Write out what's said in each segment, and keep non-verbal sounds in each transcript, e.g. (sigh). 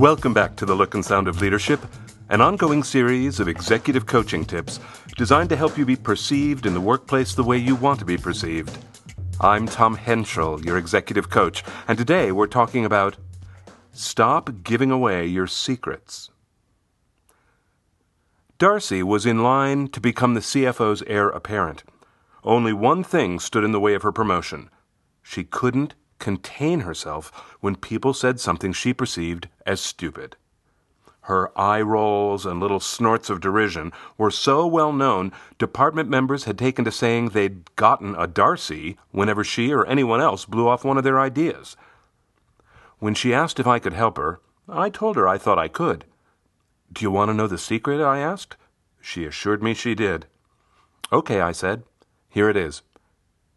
Welcome back to The Look and Sound of Leadership, an ongoing series of executive coaching tips designed to help you be perceived in the workplace the way you want to be perceived. I'm Tom Henschel, your executive coach, and today we're talking about stop giving away your secrets. Darcy was in line to become the CFO's heir apparent. Only one thing stood in the way of her promotion. She couldn't contain herself when people said something she perceived as stupid. Her eye rolls and little snorts of derision were so well known, department members had taken to saying they'd gotten a Darcy whenever she or anyone else blew off one of their ideas. When she asked if I could help her, I told her I thought I could. Do you want to know the secret? I asked. She assured me she did. Okay, I said. Here it is.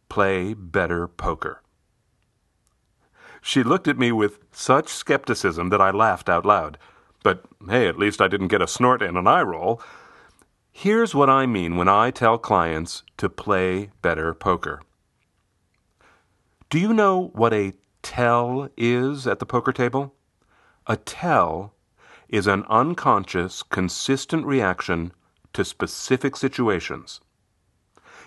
Play better poker. She looked at me with such skepticism that I laughed out loud. But hey, at least I didn't get a snort and an eye roll. Here's what I mean when I tell clients to play better poker. Do you know what a tell is at the poker table? A tell is an unconscious, consistent reaction to specific situations.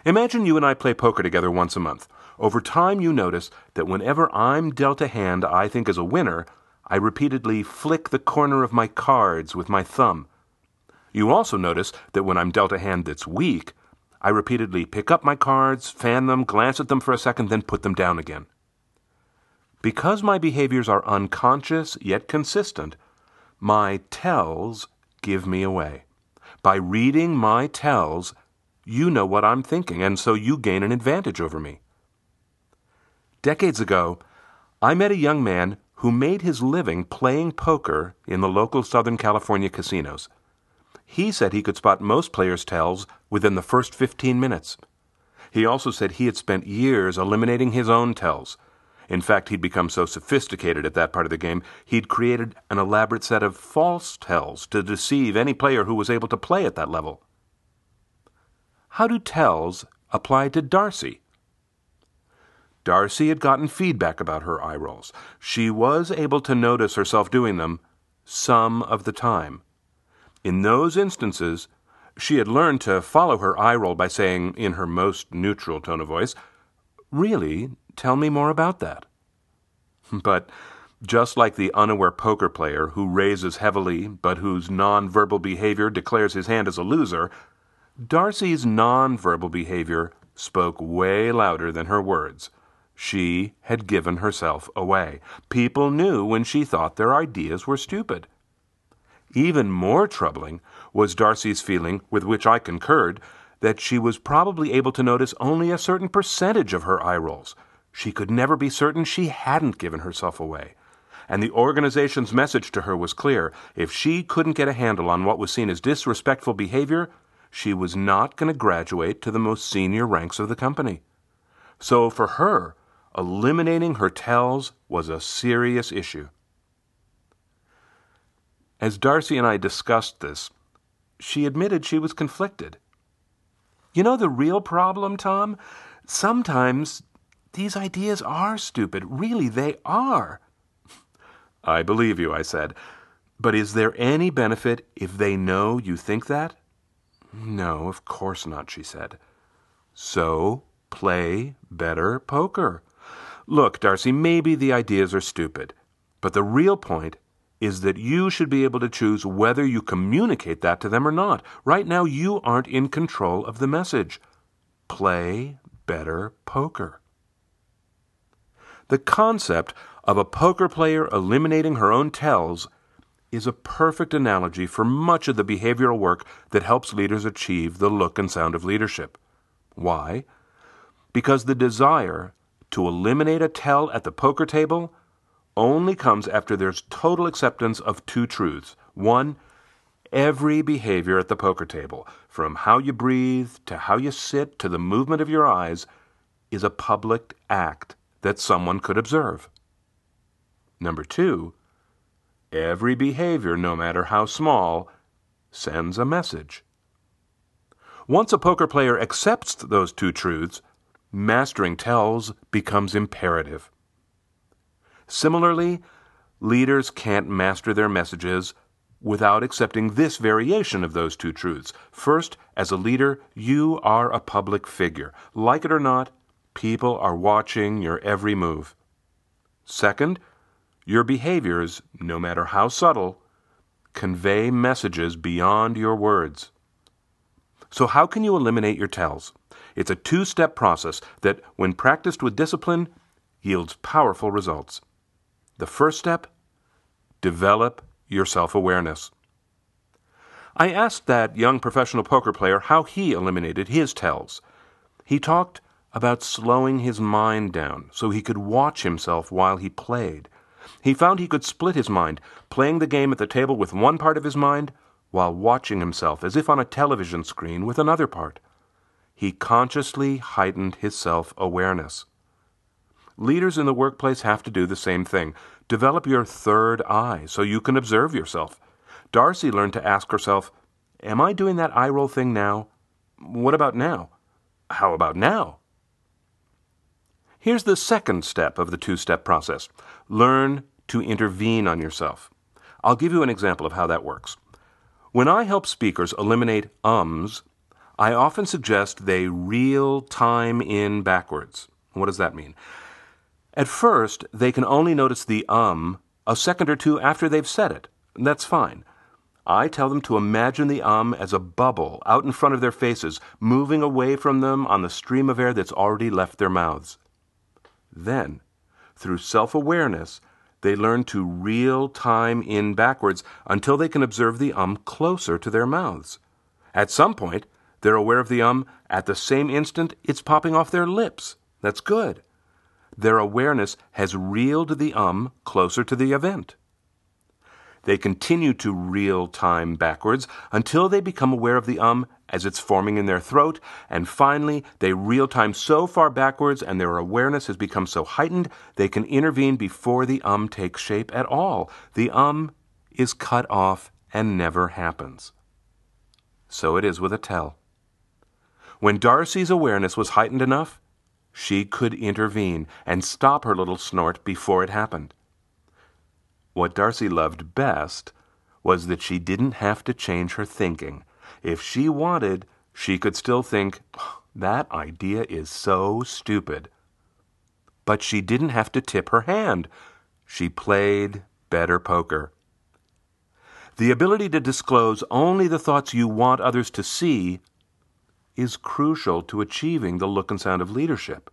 Imagine you and I play poker together once a month. Over time, you notice that whenever I'm dealt a hand I think is a winner, I repeatedly flick the corner of my cards with my thumb. You also notice that when I'm dealt a hand that's weak, I repeatedly pick up my cards, fan them, glance at them for a second, then put them down again. Because my behaviors are unconscious yet consistent, my tells give me away. By reading my tells, you know what I'm thinking, and so you gain an advantage over me. Decades ago, I met a young man who made his living playing poker in the local Southern California casinos. He said he could spot most players' tells within the first 15 minutes. He also said he had spent years eliminating his own tells in fact, he'd become so sophisticated at that part of the game, he'd created an elaborate set of false tells to deceive any player who was able to play at that level. How do tells apply to Darcy? Darcy had gotten feedback about her eye rolls. She was able to notice herself doing them some of the time. In those instances, she had learned to follow her eye roll by saying, in her most neutral tone of voice, Really, Tell me more about that. (laughs) But just like the unaware poker player who raises heavily but whose nonverbal behavior declares his hand as a loser, Darcy's nonverbal behavior spoke way louder than her words. She had given herself away. People knew when she thought their ideas were stupid. Even more troubling was Darcy's feeling, with which I concurred, that she was probably able to notice only a certain percentage of her eye rolls. She could never be certain she hadn't given herself away. And the organization's message to her was clear. If she couldn't get a handle on what was seen as disrespectful behavior, she was not going to graduate to the most senior ranks of the company. So for her, eliminating her tells was a serious issue. As Darcy and I discussed this, she admitted she was conflicted. You know the real problem, Tom? Sometimes these ideas are stupid. Really, they are. (laughs) I believe you, I said. But is there any benefit if they know you think that? No, of course not, she said. So play better poker. Look, Darcy, maybe the ideas are stupid, but the real point is that you should be able to choose whether you communicate that to them or not. Right now, you aren't in control of the message. Play better poker. The concept of a poker player eliminating her own tells is a perfect analogy for much of the behavioral work that helps leaders achieve the look and sound of leadership. Why? Because the desire to eliminate a tell at the poker table only comes after there's total acceptance of two truths. One, every behavior at the poker table, from how you breathe to how you sit to the movement of your eyes, is a public act that someone could observe. Number two, every behavior, no matter how small, sends a message. Once a poker player accepts those two truths, mastering tells becomes imperative. Similarly, Leaders can't master their messages without accepting this variation of those two truths. First, as a leader, you are a public figure. Like it or not, people are watching your every move. Second, your behaviors, no matter how subtle, convey messages beyond your words. So, how can you eliminate your tells? It's a two step process that, when practiced with discipline, yields powerful results. The first step develop your self awareness. I asked that young professional poker player how he eliminated his tells. He talked about slowing his mind down so he could watch himself while he played. He found he could split his mind, playing the game at the table with one part of his mind while watching himself as if on a television screen with another part. He consciously heightened his self awareness. Leaders in the workplace have to do the same thing. Develop your third eye so you can observe yourself. Darcy learned to ask herself, Am I doing that eye roll thing now? What about now? How about now? Here's the second step of the two step process learn to intervene on yourself. I'll give you an example of how that works. When I help speakers eliminate ums, I often suggest they reel time in backwards. What does that mean? At first, they can only notice the um a second or two after they've said it. That's fine. I tell them to imagine the um as a bubble out in front of their faces, moving away from them on the stream of air that's already left their mouths. Then, through self awareness, they learn to reel time in backwards until they can observe the um closer to their mouths. At some point, they're aware of the um at the same instant it's popping off their lips. That's good. Their awareness has reeled the um closer to the event. They continue to reel time backwards until they become aware of the um as it's forming in their throat, and finally they reel time so far backwards and their awareness has become so heightened they can intervene before the um takes shape at all. The um is cut off and never happens. So it is with a tell. When Darcy's awareness was heightened enough, she could intervene and stop her little snort before it happened. What Darcy loved best was that she didn't have to change her thinking. If she wanted, she could still think, that idea is so stupid. But she didn't have to tip her hand. She played better poker. The ability to disclose only the thoughts you want others to see is crucial to achieving the look and sound of leadership.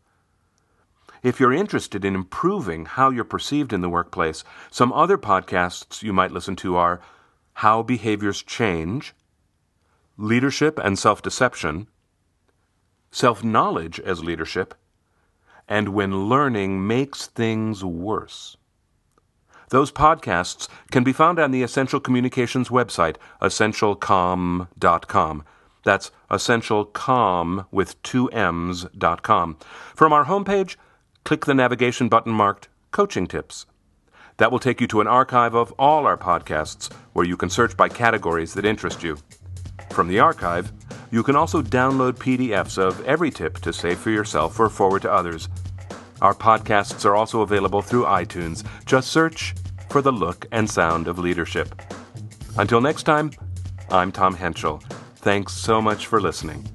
If you're interested in improving how you're perceived in the workplace, some other podcasts you might listen to are How Behaviors Change, Leadership and Self Deception, Self Knowledge as Leadership, and When Learning Makes Things Worse. Those podcasts can be found on the Essential Communications website, essentialcomm.com. That's essentialcomm with two M's.com. From our homepage, click the navigation button marked Coaching Tips. That will take you to an archive of all our podcasts where you can search by categories that interest you. From the archive, you can also download PDFs of every tip to save for yourself or forward to others. Our podcasts are also available through iTunes. Just search for the look and sound of leadership. Until next time, I'm Tom Henschel. Thanks so much for listening.